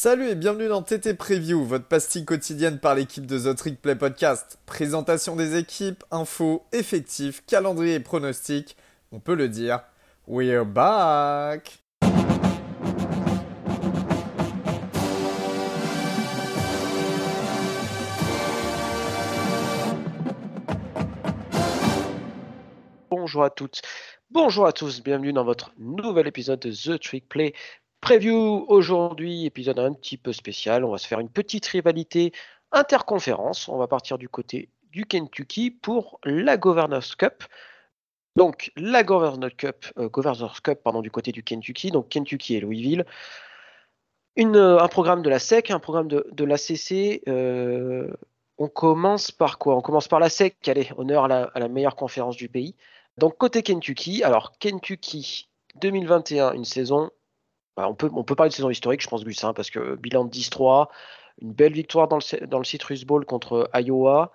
Salut et bienvenue dans TT Preview, votre pastille quotidienne par l'équipe de The Trick Play Podcast. Présentation des équipes, infos, effectifs, calendrier et pronostics. On peut le dire, we're back! Bonjour à toutes, bonjour à tous, bienvenue dans votre nouvel épisode de The Trick Play Preview. Aujourd'hui, épisode un petit peu spécial, on va se faire une petite rivalité interconférence. On va partir du côté du Kentucky pour la Governors Cup. Donc la Governors Cup, euh, Governors Cup pardon, du côté du Kentucky, donc Kentucky et Louisville. Euh, un programme de la SEC, un programme de, l'ACC. Euh, on commence par quoi? On commence par la SEC, allez, honneur à la, à la meilleure conférence du pays. Donc côté Kentucky, alors Kentucky 2021, une saison, on, peut, on peut parler de saison historique, je pense, Gus, parce que bilan de 10-3, une belle victoire dans le, dans le Citrus Bowl contre Iowa.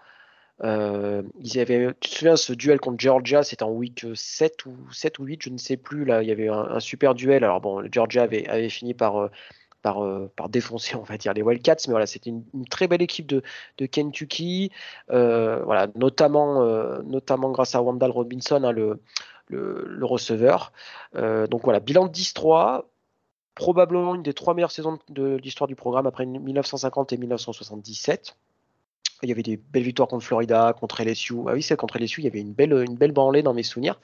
Euh, ils avaient, tu te souviens, ce duel contre Georgia, c'était en week 7 ou, 7 ou 8, je ne sais plus. Là, il y avait un, super duel. Alors bon, Georgia avait, avait fini par, euh, par, euh, défoncer, on va dire, les Wildcats. Mais voilà, c'était une, très belle équipe de, de Kentucky, euh, voilà, notamment, euh, notamment grâce à Wandal Robinson, hein, le, le, le, receveur. donc voilà, bilan de 10-3, probablement une des trois meilleures saisons de l'histoire du programme après 1950 et 1977. Il y avait des belles victoires contre Florida, contre LSU. Ah oui, c'est contre LSU, il y avait une belle, une belle branlée dans mes souvenirs.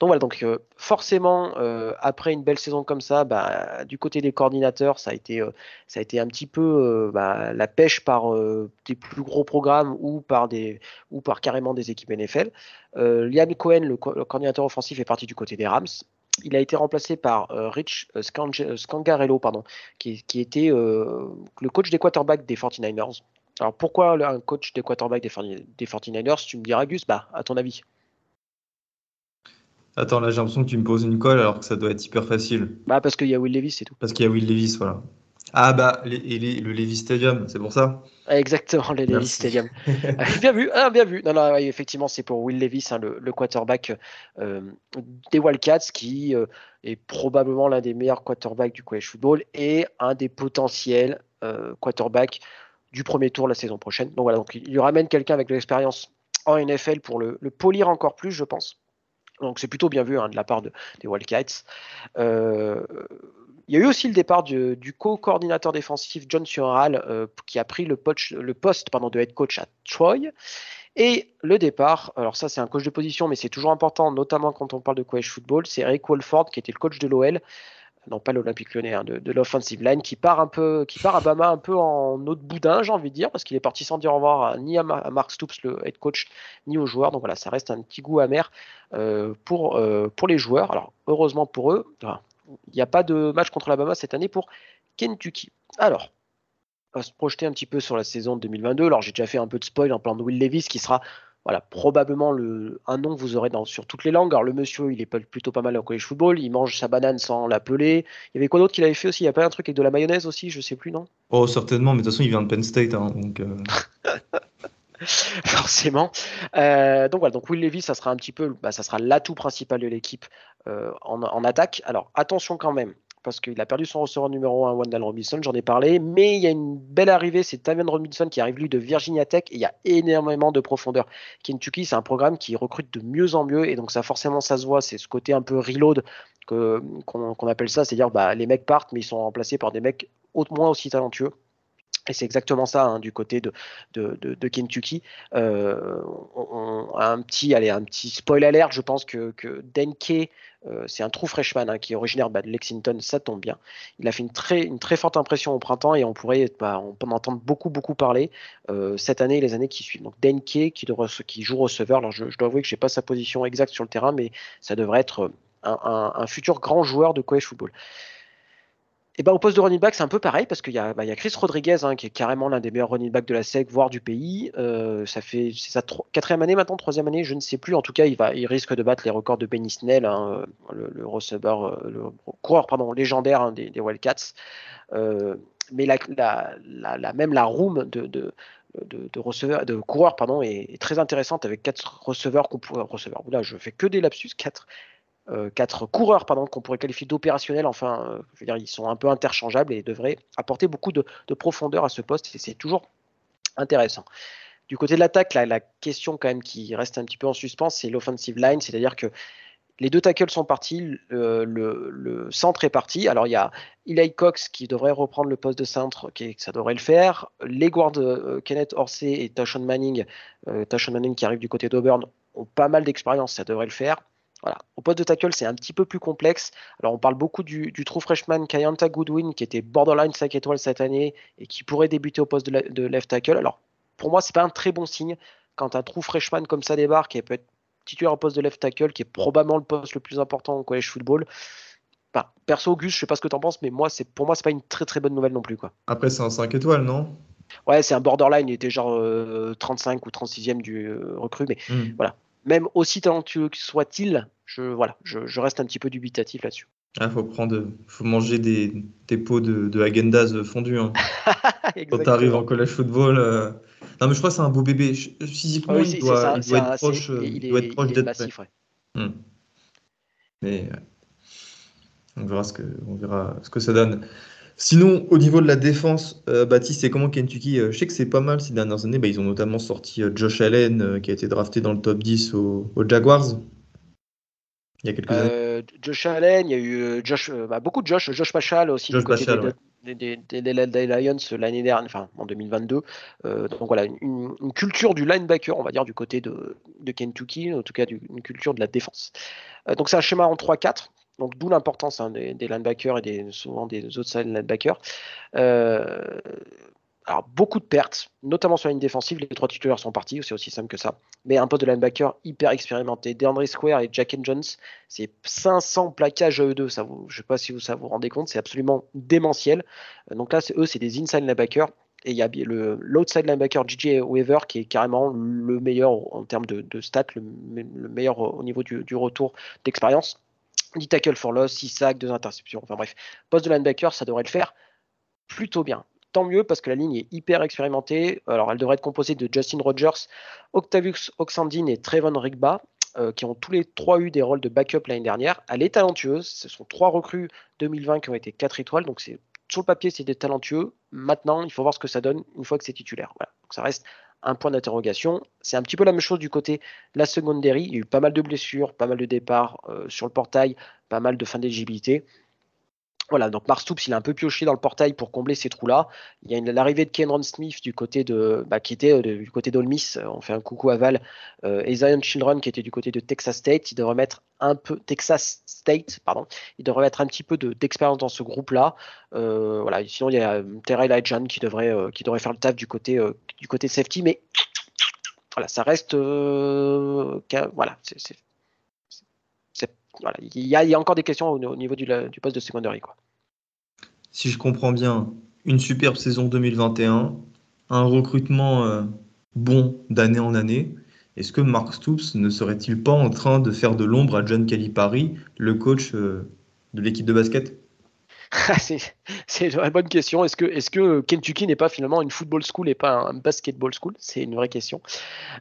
Donc voilà, donc euh, forcément, euh, après une belle saison comme ça, bah, du côté des coordinateurs, ça a été, euh, ça a été un petit peu bah, la pêche par des plus gros programmes ou par, des, ou par carrément des équipes NFL. Liam Cohen, le, le coordinateur offensif, est parti du côté des Rams il a été remplacé par euh, Rich Scangarello, pardon, qui, qui était euh, le coach des quarterbacks des 49ers. Alors pourquoi un coach des quarterbacks des, des 49ers Tu me diras, Gus, bah, à ton avis Attends, là j'ai l'impression que tu me poses une colle alors que ça doit être hyper facile. Bah parce qu'il y a Will Levis et tout. Parce qu'il y a Will Levis, voilà. Ah bah les, les, le Levis Stadium, c'est pour ça Exactement, le Levis Stadium. bien vu, ah, bien vu. Non, non, effectivement, c'est pour Will Levis, hein, le, le, quarterback euh, des Wildcats, qui euh, est probablement l'un des meilleurs quarterbacks du college football et un des potentiels euh, quarterbacks du premier tour la saison prochaine. Donc voilà, donc il lui ramène quelqu'un avec de l'expérience en NFL pour le, le, polir encore plus, je pense. Donc c'est plutôt bien vu hein, de la part de, des Wildcats. Euh, il y a eu aussi le départ du, co-coordinateur défensif John Sural, euh, qui a pris le, poste de head coach à Troy. Et le départ, alors ça c'est un coach de position, mais c'est toujours important, notamment quand on parle de college football, c'est Eric Wolford qui était le coach de l'OL, non pas l'Olympique Lyonnais, hein, de, l'offensive line, qui part un peu, qui part à Bama un peu en autre boudin, j'ai envie de dire, parce qu'il est parti sans dire au revoir ni à, Mark Stoops, le head coach, ni aux joueurs. Donc voilà, ça reste un petit goût amer euh, pour, euh, pour les joueurs. Alors heureusement pour eux, il n'y a pas de match contre l'Alabama cette année pour Kentucky. Alors, on va se projeter un petit peu sur la saison 2022. Alors, j'ai déjà fait un peu de spoil en parlant de Will Levis, qui sera voilà, probablement le, un nom que vous aurez dans, sur toutes les langues. Alors, le monsieur, il est plutôt pas mal au college football. Il mange sa banane sans la peler. Il y avait quoi d'autre qu'il avait fait aussi? Il n'y a pas un truc avec de la mayonnaise aussi? Je sais plus, non? Oh, certainement, mais de toute façon, il vient de Penn State. Hein, donc, euh... forcément. Euh, donc voilà, donc Will Levis, ça sera un petit peu, bah, ça sera l'atout principal de l'équipe euh, en, attaque. Alors attention quand même, parce qu'il a perdu son receveur numéro 1, Wendell Robinson, j'en ai parlé, mais il y a une belle arrivée, c'est Tavian Robinson qui arrive lui de Virginia Tech, et il y a énormément de profondeur. Kentucky, c'est un programme qui recrute de mieux en mieux, et donc ça forcément ça se voit, c'est ce côté un peu reload qu'on qu appelle ça, c'est-à-dire bah, les mecs partent, mais ils sont remplacés par des mecs moins aussi talentueux. Et c'est exactement ça hein, du côté de, de, de, Kentucky. Euh, on, un petit, allez, un petit spoil alert. Je pense que, que Denke, euh, c'est un true freshman hein, qui est originaire bah, de Lexington. Ça tombe bien. Il a fait une très, une très forte impression au printemps et on pourrait, bah, on en entendre beaucoup, beaucoup parler euh, cette année et les années qui suivent. Donc Denke qui, qui joue receveur. Alors je, je dois avouer que je n'ai pas sa position exacte sur le terrain, mais ça devrait être un, un, un futur grand joueur de college football. Et ben, au poste de running back, c'est un peu pareil parce qu'il y, bah, a Chris Rodriguez hein, qui est carrément l'un des meilleurs running backs de la SEC, voire du pays. Euh, ça fait sa quatrième année maintenant, troisième année, je ne sais plus. En tout cas, il, risque de battre les records de Benny Snell, hein, le, receveur, le coureur pardon, légendaire hein, des, Wildcats. Euh, mais la, même la room de, de de, de, coureurs pardon, est, est, très intéressante avec quatre receveurs, receveurs. Là, je fais que des lapsus, quatre quatre coureurs pardon, qu'on pourrait qualifier d'opérationnels. Enfin, je veux dire, ils sont un peu interchangeables et devraient apporter beaucoup de, profondeur à ce poste. Et c'est toujours intéressant. Du côté de l'attaque, la, question quand même qui reste un petit peu en suspens, c'est l'offensive line, c'est-à-dire que les deux tackles sont partis, le, centre est parti. Alors il y a Eli Cox qui devrait reprendre le poste de centre, qui, ça devrait le faire. Les guards euh, Kenneth Orsay et Tashon Manning, euh, Manning qui arrive du côté d'Auburn, ont pas mal d'expérience, ça devrait le faire. Voilà. Au poste de tackle, c'est un petit peu plus complexe. Alors, on parle beaucoup du, true freshman Kayanta Goodwin, qui était borderline 5 étoiles cette année et qui pourrait débuter au poste de, left tackle. Alors, pour moi, c'est pas un très bon signe quand un true freshman comme ça débarque et peut être titulaire au poste de left tackle, qui est probablement le poste le plus important au college football. Perso, Auguste, je sais pas ce que tu en penses, mais moi, c'est pour moi, c'est pas une très très bonne nouvelle non plus. Quoi. Après, c'est un 5 étoiles, non? Ouais, c'est un borderline, il était genre 35 euh, ou 36e du euh, recrue, mais hmm. voilà. Même aussi talentueux que soit-il, je, voilà, je, reste un petit peu dubitatif là-dessus. Il ah, faut prendre, faut manger des, des pots de, de Agendas fondus. Hein. Quand tu arrives en college football, euh, non, mais je crois que c'est un beau bébé. Physiquement, il, doit, être proche, il doit être proche d'être massif. Hmm. Mais on verra ce que on verra ce que ça donne. Sinon, au niveau de la défense, euh, Baptiste, c'est comment Kentucky euh, Je sais que c'est pas mal ces dernières années. Bah, ils ont notamment sorti euh, Josh Allen, qui a été drafté dans le top 10 aux Jaguars. Il y a quelques années. Josh Allen, il y a eu Josh, bah, beaucoup de Josh, Josh Pachal aussi Josh côté Pachal, des, Lions l'année dernière, enfin en 2022. Euh, donc voilà, une, culture du linebacker, on va dire, du côté de, Kentucky, en tout cas une culture de la défense. Euh, donc c'est un schéma en 3-4. Donc d'où l'importance hein, des, linebackers et des, souvent des autres linebackers. Euh, alors, beaucoup de pertes, notamment sur la ligne défensive. Les trois titulaires sont partis, c'est aussi simple que ça. Mais un poste de linebacker hyper expérimenté. DeAndre Square et Jack and Jones, c'est 500 plaquages à eux. Ça je ne sais pas si vous vous rendez compte, c'est absolument démentiel. Euh, donc là, eux, c'est des inside linebackers. Et il y a l'outside linebacker JJ Weaver qui est carrément le meilleur en termes de, stats, le, meilleur au niveau du, retour d'expérience. 10 tackles for loss, 6 sacs, 2 interceptions. Enfin bref, poste de linebacker, ça devrait le faire plutôt bien tant mieux parce que la ligne est hyper expérimentée. Alors, elle devrait être composée de Justin Rogers, Octavius Oxandine et Trevon Rigba, euh, qui ont tous les trois eu des rôles de backup l'année dernière. Elle est talentueuse. Ce sont trois recrues 2020 qui ont été quatre étoiles. Donc, c'est sur le papier, c'est des talentueux. Maintenant, il faut voir ce que ça donne une fois que c'est titulaire. Donc, ça reste un point d'interrogation. C'est un petit peu la même chose du côté de la secondary. Il y a eu pas mal de blessures, pas mal de départs euh, sur le portail, pas mal de fin d'éligibilité. Voilà, donc Mark Stoops, il a un peu pioché dans le portail pour combler ces trous-là. Il y a l'arrivée de Kenron Smith du côté de, bah, qui était euh, du côté d'Olmis. Euh, on fait un coucou à Val. Euh, et Zion Children qui était du côté de Texas State. Il devrait mettre un peu Texas State, pardon. Il devrait mettre un petit peu d'expérience dans ce groupe-là. voilà. Sinon, il y a Terrell Ajan qui devrait, qui devrait faire le taf du côté, du côté safety, mais voilà, ça reste, voilà, c'est il, y a, encore des questions au, niveau du, poste de secondary. Quoi. Si je comprends bien, une superbe saison 2021, un recrutement euh, bon d'année en année. Est-ce que Mark Stoops ne serait-il pas en train de faire de l'ombre à John Calipari, le coach euh, de l'équipe de basket? C'est une bonne question. Est-ce que, est que Kentucky n'est pas finalement une football school et pas un basketball school? C'est une vraie question.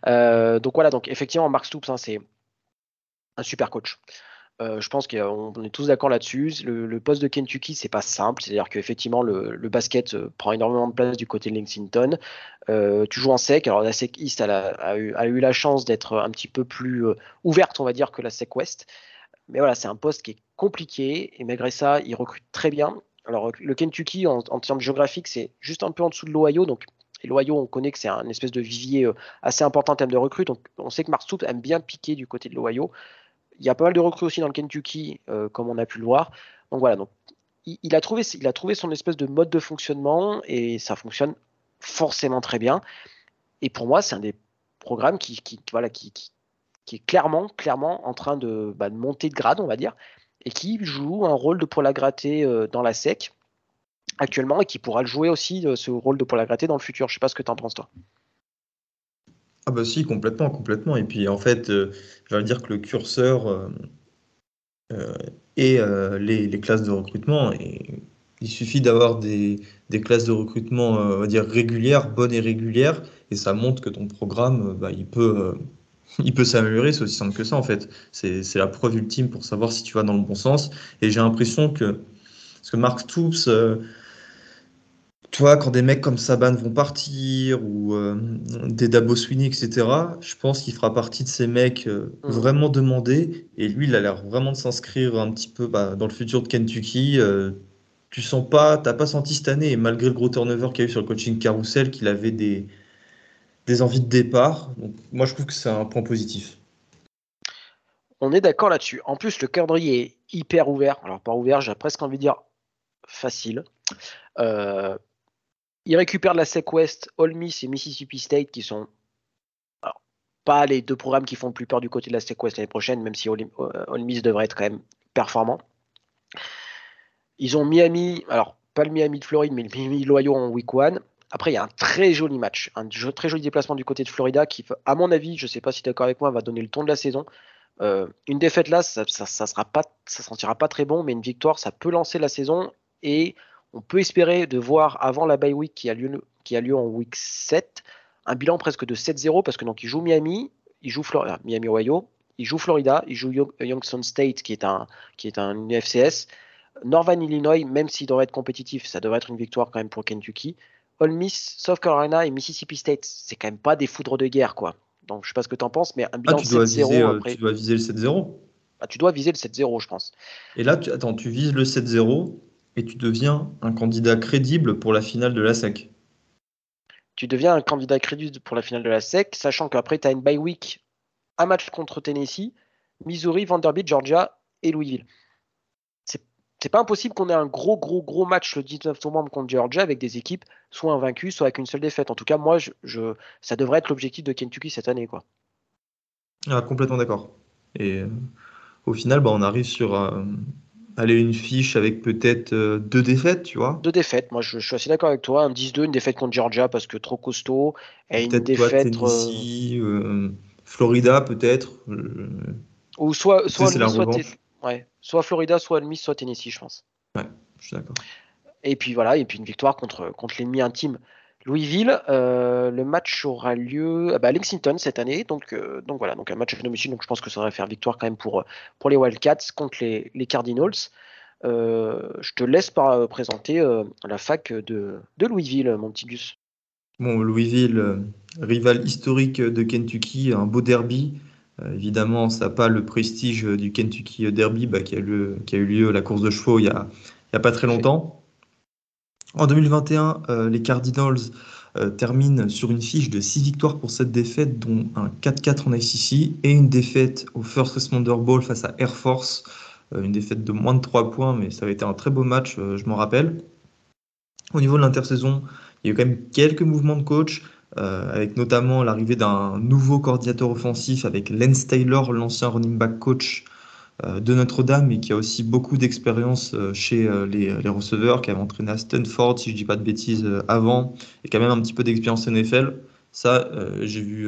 Euh, donc voilà, donc effectivement, Mark Stoops, hein, c'est un super coach. Euh, je pense qu'on est tous d'accord là-dessus. Le, poste de Kentucky, c'est pas simple. C'est-à-dire qu'effectivement, le, basket euh, prend énormément de place du côté de Lexington. Euh, tu joues en sec. Alors, la SEC East a, eu, a, eu, la chance d'être un petit peu plus ouverte, on va dire, que la SEC West. Mais voilà, c'est un poste qui est compliqué. Et malgré ça, il recrute très bien. Alors, le Kentucky, en, termes géographiques, c'est juste un peu en dessous de l'Ohio. Donc, et l'Ohio, on connaît que c'est un espèce de vivier assez important en termes de recrues. Donc, on sait que Mark Stoops aime bien piquer du côté de l'Ohio. Il y a pas mal de recrues aussi dans le Kentucky, euh, comme on a pu le voir. Donc voilà, il, a trouvé, son espèce de mode de fonctionnement et ça fonctionne forcément très bien. Et pour moi, c'est un des programmes qui, est clairement, clairement en train de, bah, de, monter de grade, on va dire, et qui joue un rôle de poil à gratter euh, dans la SEC actuellement et qui pourra le jouer aussi, euh, ce rôle de poil à gratter dans le futur. Je ne sais pas ce que tu en penses, toi. Ah bah si, complètement, complètement. Et puis en fait, euh, je vais dire que le curseur euh, euh, et les, classes de recrutement, il suffit d'avoir des, classes de recrutement, on va dire, régulières, bonnes et régulières, et ça montre que ton programme, bah, il peut, il peut s'améliorer, c'est aussi simple que ça en fait. C'est la preuve ultime pour savoir si tu vas dans le bon sens. Et j'ai l'impression que, parce que Mark Stoops, euh, toi, quand des mecs comme Saban vont partir, ou euh, des Dabo Sweeney, etc., je pense qu'il fera partie de ces mecs euh, mm. vraiment demandés. Et lui, il a l'air vraiment de s'inscrire un petit peu bah, dans le futur de Kentucky. tu sens pas, t'as pas senti cette année, et malgré le gros turnover qu'il y a eu sur le coaching carousel, qu'il avait des des envies de départ. Donc, moi, je trouve que c'est un point positif. On est d'accord là-dessus. En plus, le calendrier est hyper ouvert. Alors, pas ouvert, j'ai presque envie de dire facile. Euh, il récupère la SEC West, Ole Miss et Mississippi State qui sont pas les deux programmes qui font le plus peur du côté de la SEC West l'année prochaine, même si Ole, Miss devrait être quand même performant. Ils ont Miami, alors pas le Miami de Floride, mais le Miami Loyaux en week one. Après, il y a un très joli match, un très joli déplacement du côté de Florida qui, à mon avis, je ne sais pas si tu es d'accord avec moi, va donner le ton de la saison. Euh, une défaite là, ça, pas, ça sentira pas très bon, mais une victoire, ça peut lancer la saison et on peut espérer de voir avant la bye week qui a lieu, qui a lieu en week 7 un bilan presque de 7-0 parce que donc il joue Miami, il joue Florida, Miami Ohio, il joue Florida, il joue Youngstown State qui est un qui est un FCS, Northern Illinois, même s'il devrait être compétitif, ça devrait être une victoire quand même pour Kentucky. Ole Miss, South Carolina et Mississippi State, c'est quand même pas des foudres de guerre, quoi. Donc je sais pas ce que tu en penses, mais un bilan ah, tu 7-0 euh, Tu dois viser le 7-0 ah, Tu dois viser le 7-0, je pense. Et là, tu, attends, tu vises le 7-0 et tu deviens un candidat crédible pour la finale de la SEC. Tu deviens un candidat crédible pour la finale de la SEC, sachant qu'après, tu as une bye week, un match contre Tennessee, Missouri, Vanderbilt, Georgia et Louisville c'est pas impossible qu'on ait un gros, gros, gros match le 19 novembre contre Georgia avec des équipes soit invaincues, soit avec une seule défaite. En tout cas, moi, je, ça devrait être l'objectif de Kentucky cette année. Quoi. Ah, complètement d'accord. Et euh, au final, bah, on arrive sur euh, aller une fiche avec peut-être euh, deux défaites, tu vois. Deux défaites, moi je, suis assez d'accord avec toi. Un 10-2, une défaite contre Georgia parce que trop costaud. Et une défaite. Tennessee, Florida peut-être. Ou soit, soit, soit, Ouais. Soit Florida, soit Miss, soit Tennessee, je pense. Ouais, je suis d'accord. Et puis voilà, et puis une victoire contre, contre l'ennemi intime. Louisville, euh, le match aura lieu ah bah, à Lexington cette année, donc, euh, donc voilà, donc un match à domicile, donc je pense que ça va faire victoire quand même pour, pour les Wildcats contre les, les Cardinals. Euh, je te laisse par, présenter la fac de, de Louisville, Montigus. Bon, Louisville, rival historique de Kentucky, un beau derby. Euh, évidemment, ça n'a pas le prestige du Kentucky Derby bah, qui, a eu lieu la course de chevaux il n'y a, pas très longtemps. En 2021, euh, les Cardinals euh, terminent sur une fiche de 6 victoires pour cette défaite, dont un 4-4 en ICC et une défaite au First Responder Bowl face à Air Force. une défaite de moins de 3 points, mais ça avait été un très beau match, je m'en rappelle. Au niveau de l'intersaison, il y a eu quand même quelques mouvements de coach. Euh, avec notamment l'arrivée d'un nouveau coordinateur offensif avec Lance Taylor, l'ancien running back coach euh, de Notre-Dame et qui a aussi beaucoup d'expérience euh, chez les, receveurs, qui avait entraîné à Stanford, si je ne dis pas de bêtises, avant, et qui a même un petit peu d'expérience NFL. Ça, j'ai vu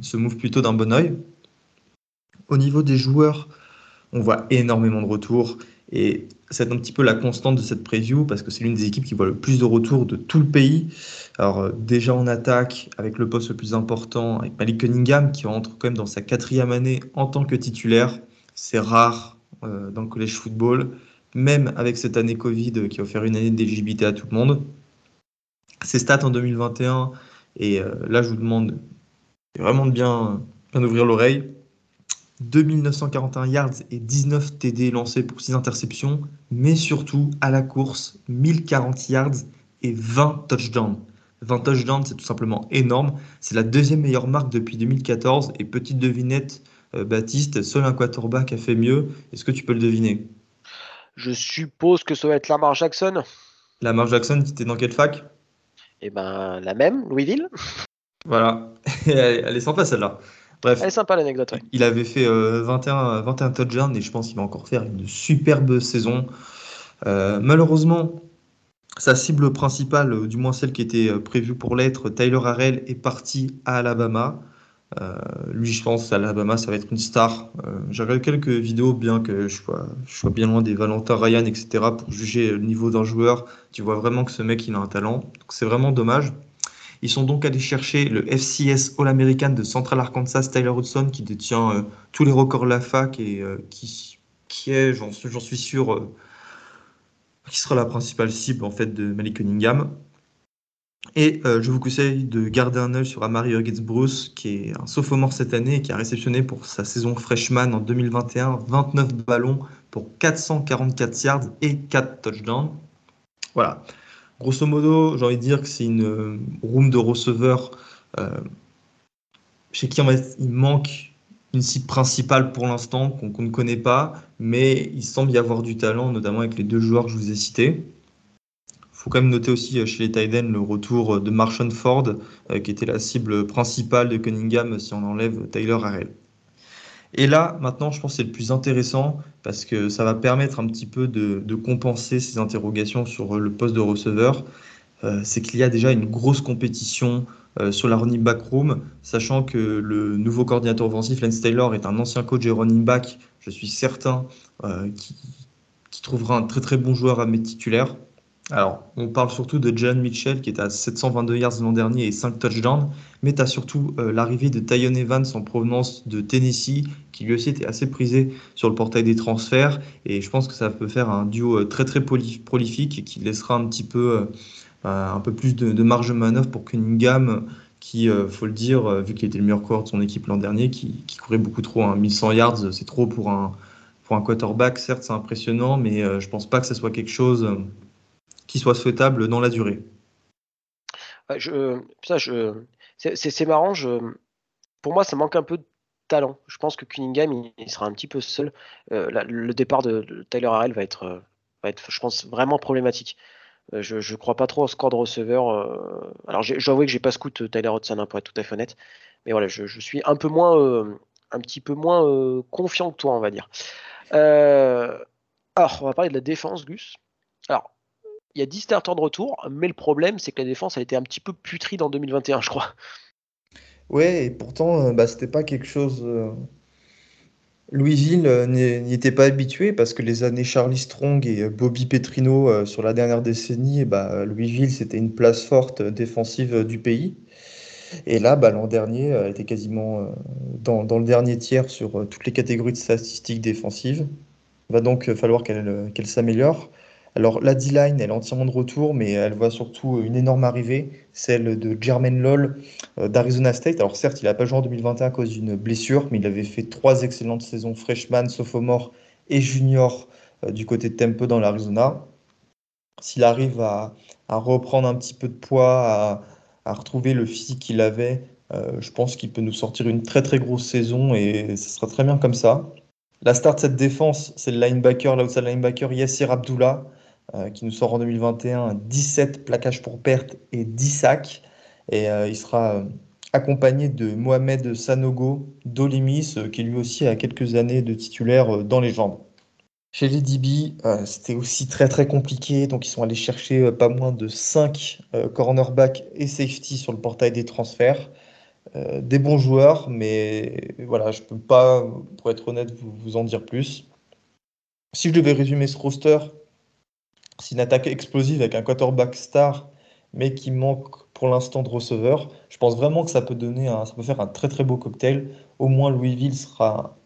ce move plutôt d'un bon oeil. Au niveau des joueurs, on voit énormément de retours. Et c'est un petit peu la constante de cette preview parce que c'est l'une des équipes qui voit le plus de retours de tout le pays. Alors euh, déjà en attaque, avec le poste le plus important, avec Malik Cunningham qui entre quand même dans sa quatrième année en tant que titulaire. C'est rare euh, dans le collège football, même avec cette année Covid qui a offert une année d'éligibilité à tout le monde. Ses stats en 2021, et euh, là je vous demande vraiment de bien, bien ouvrir l'oreille. 2941 yards et 19 TD lancés pour 6 interceptions, mais surtout à la course, 1040 yards et 20 touchdowns. 20 touchdowns, c'est tout simplement énorme. C'est la deuxième meilleure marque depuis 2014. Et petite devinette, Baptiste, seul un quarterback a fait mieux. Est-ce que tu peux le deviner? Je suppose que ça va être Lamar Jackson. Lamar Jackson, tu étais dans quelle fac? Eh ben, la même, Louisville. Voilà, elle est sympa celle-là. Bref. Elle est sympa l'anecdote. Il avait fait 21, 21 touchdowns et je pense qu'il va encore faire une superbe saison. Euh, malheureusement, sa cible principale, du moins celle qui était euh, prévue pour l'être, Tyler Harrell, est parti à Alabama. Euh, lui, je pense, à Alabama, ça va être une star. J'ai regardé quelques vidéos, bien que je sois, bien loin des Valentin Ryan, etc., pour juger le niveau d'un joueur. Tu vois vraiment que ce mec, il a un talent. c'est vraiment dommage. Ils sont donc allés chercher le FCS All-American de Central Arkansas, Tyler Hudson, qui détient euh, tous les records de la fac et euh, qui, est, j'en suis sûr, euh, qui sera la principale cible en fait de Malik Cunningham. Et je vous conseille de garder un œil sur Amari Huggins Bruce, qui est un sophomore cette année et qui a réceptionné pour sa saison freshman en 2021 29 ballons pour 444 yards et 4 touchdowns. Voilà. Grosso modo, j'ai envie de dire que c'est une euh, room de receveurs euh, chez qui il manque une cible principale pour l'instant qu'on ne connaît pas, mais il semble y avoir du talent, notamment avec les deux joueurs que je vous ai cités. Il faut quand même noter aussi euh, chez les Tiden le retour de Marshall Ford, qui était la cible principale de Cunningham si on enlève Tyler Harrell. Et là, maintenant, je pense que c'est le plus intéressant parce que ça va permettre un petit peu de, compenser ces interrogations sur le poste de receveur. Euh, c'est qu'il y a déjà une grosse compétition euh, sur la running back room, sachant que le nouveau coordinateur offensif, Lance Taylor, est un ancien coach de running back. Je suis certain euh, qui trouvera un très très bon joueur à mes titulaires. Alors, on parle surtout de John Mitchell qui est à 722 yards l'an dernier et 5 touchdowns, mais tu as surtout euh, l'arrivée de Tyon Evans en provenance de Tennessee qui lui aussi était assez prisé sur le portail des transferts et je pense que ça peut faire un duo euh, très très prolifique qui laissera un petit peu, euh, un peu plus de, marge de manœuvre pour Cunningham qui, faut le dire, vu qu'il était le meilleur coureur de son équipe l'an dernier, qui, courait beaucoup trop. 1100 yards, c'est trop pour un, pour un quarterback. Certes, c'est impressionnant, mais je pense pas que ce soit quelque chose qui soit souhaitable dans la durée. Je, ça, je, c'est marrant. Je, pour moi, ça manque un peu de talent. Je pense que Cunningham, il, sera un petit peu seul. Euh, le départ de, Tyler Harrell va être, être, je pense, vraiment problématique. Euh, je ne crois pas trop au score de receveur. Euh, alors, j'avoue que j'ai pas scout Tyler Hudson, hein, pour être tout à fait honnête. Mais voilà, je, je suis un peu moins, un petit peu moins confiant que toi, on va dire. alors, on va parler de la défense, Gus. Alors, il y a 10 starters de retour, mais le problème, c'est que la défense a été un petit peu putride en 2021, je crois. Ouais, et pourtant, euh, bah, c'était pas quelque chose. Euh, Louisville euh, n'y était pas habitué parce que les années Charlie Strong et Bobby Petrino sur la dernière décennie, bah, Louisville c'était une place forte défensive du pays. Et là, bah, l'an dernier, elle était quasiment dans, le dernier tiers sur toutes les catégories de statistiques défensives. Il va donc falloir qu'elle s'améliore. Alors la D-line, elle est entièrement de retour, mais elle voit surtout une énorme arrivée, celle de Jermaine Loll euh, d'Arizona State. Alors certes, il n'a pas joué en 2021 à cause d'une blessure, mais il avait fait trois excellentes saisons freshman, sophomore et junior euh, du côté de Temple dans l'Arizona. S'il arrive à, reprendre un petit peu de poids, à, retrouver le physique qu'il avait, euh, je pense qu'il peut nous sortir une très très grosse saison et ce sera très bien comme ça. La start de cette défense, c'est le linebacker, l'outside linebacker Yassir Abdullah. Euh, qui nous sort en 2021 17 plaquages pour perte et 10 sacs. Et euh, il sera euh, accompagné de Mohamed Sanogo d'Olimis, qui lui aussi a quelques années de titulaire dans les jambes. Chez les DB, c'était aussi très très compliqué, donc ils sont allés chercher pas moins de 5 cornerbacks et safety sur le portail des transferts. des bons joueurs, mais voilà, je ne peux pas, pour être honnête, vous, vous, en dire plus. Si je devais résumer ce roster, c'est une attaque explosive avec un quarterback star, mais qui manque pour l'instant de receveur. Je pense vraiment que ça peut donner, ça peut faire un très très beau cocktail. Au moins Louisville sera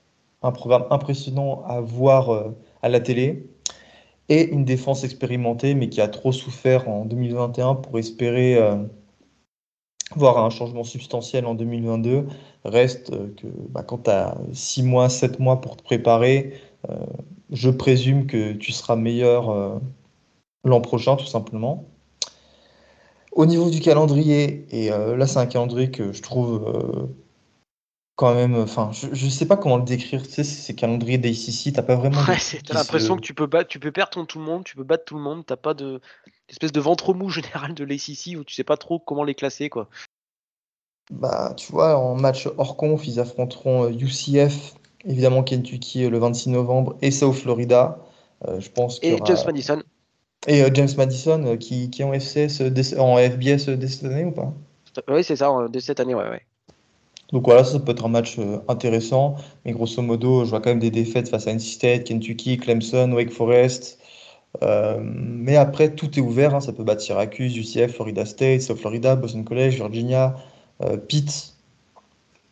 un programme impressionnant à voir euh, à la télé et une défense expérimentée, mais qui a trop souffert en 2021 pour espérer euh, voir un changement substantiel en 2022. Reste euh, que bah, quand tu as 6 mois, 7 mois pour te préparer, je présume que tu seras meilleur l'an prochain, tout simplement. Au niveau du calendrier, et euh, là c'est un calendrier que je trouve euh, quand même, enfin, je, ne sais pas comment le décrire, tu sais, c'est calendrier d'ACC, t'as pas vraiment. Ouais, t'as l'impression que tu peux, battre, tu peux perdre tout le monde, tu peux battre tout le monde, t'as pas de espèce de ventre mou général de l'ACC où tu sais pas trop comment les classer, quoi. Bah, tu vois, en match hors conf, ils affronteront UCF, euh, évidemment Kentucky le 26 novembre, et South Florida. je pense et James Madison. Et euh, James Madison euh, qui, qui, est en FCS, euh, en FBS dès cette année ou pas? Oui, c'est ça, dès cette année, ouais, ouais. Donc voilà, ça peut être un match intéressant, mais grosso modo, je vois quand même des défaites face à NC State, Kentucky, Clemson, Wake Forest. mais après, tout est ouvert. Hein. ça peut battre Syracuse, UCF, Florida State, South Florida, Boston College, Virginia, Pitt,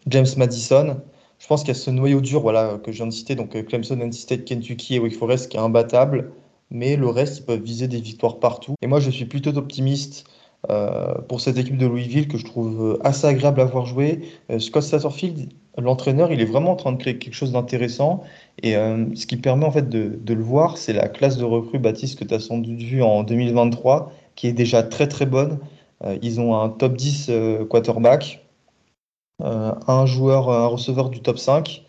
James Madison. Je pense qu'il y a ce noyau dur voilà, que je viens de citer, donc Clemson, NC State, Kentucky et Wake Forest qui est imbattable mais le reste, ils peuvent viser des victoires partout. Et moi, je suis plutôt optimiste euh, pour cette équipe de Louisville que je trouve assez agréable à voir jouer. Euh, Scott Satterfield, l'entraîneur, il est vraiment en train de créer quelque chose d'intéressant. Et euh, ce qui permet en fait de, le voir, c'est la classe de recrues, Baptiste, que tu as sans doute vu en 2023, qui est déjà très très bonne. ils ont un top 10 quarterback, un joueur, un receveur du top 5.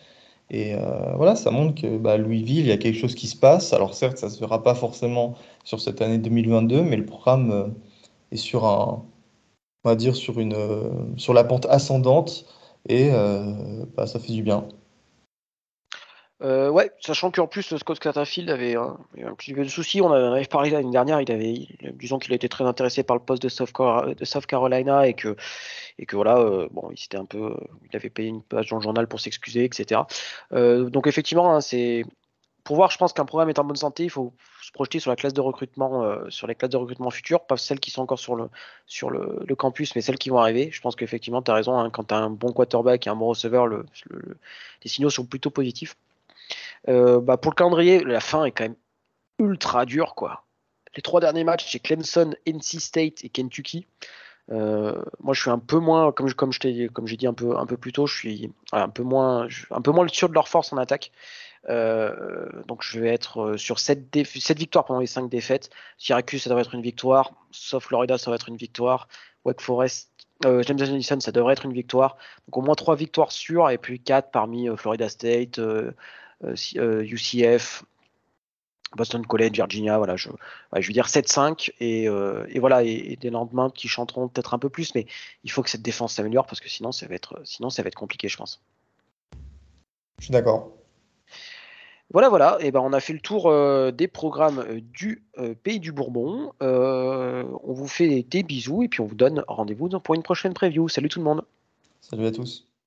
Et euh, voilà, ça montre que bah, Louisville, il y a quelque chose qui se passe. Alors certes, ça ne se verra pas forcément sur cette année 2022, mais le programme euh, est sur un, on va dire sur une, euh, sur la pente ascendante et bah, ça fait du bien. Euh, ouais, sachant qu'en plus Scott Catterfield avait un, petit peu de soucis. On avait parlé l'année dernière. Il avait, disons qu'il était très intéressé par le poste de South, Carolina et que, voilà, euh, bon, il s'était un peu, il avait payé une page dans le journal pour s'excuser, etc. Euh, donc effectivement, hein, c'est pour voir. Je pense qu'un programme est en bonne santé. Il faut se projeter sur la classe de recrutement, sur les classes de recrutement futures, pas celles qui sont encore sur le sur le, campus, mais celles qui vont arriver. Je pense qu'effectivement, tu as raison. Hein, quand tu as un bon quarterback et un bon receveur, le, les signaux sont plutôt positifs. Euh, bah, pour le calendrier, la fin est quand même ultra dure, quoi. Les trois derniers matchs, c'est Clemson, NC State et Kentucky. Euh, moi, je suis un peu moins, comme, j'ai dit un peu, un peu plus tôt, je suis un peu moins, un peu moins sûr de leur force en attaque. Euh, donc, je vais être sur 7, victoires pendant les 5 défaites. Syracuse, ça devrait être une victoire. Sauf Florida, ça devrait être une victoire. Wake Forest, James Madison, ça devrait être une victoire. Donc, au moins 3 victoires sûres et puis 4 parmi Florida State, UCF, euh, Boston College, Virginia, voilà, je, je vais dire 7-5 et, euh, et, voilà, et, des lendemains qui chanteront peut-être un peu plus, mais il faut que cette défense s'améliore parce que sinon ça va être, sinon ça va être compliqué, je pense. Je suis d'accord. Voilà, voilà, et ben on a fait le tour euh, des programmes du pays du Bourbon. on vous fait des bisous et puis on vous donne rendez-vous pour une prochaine preview. Salut tout le monde. Salut à tous.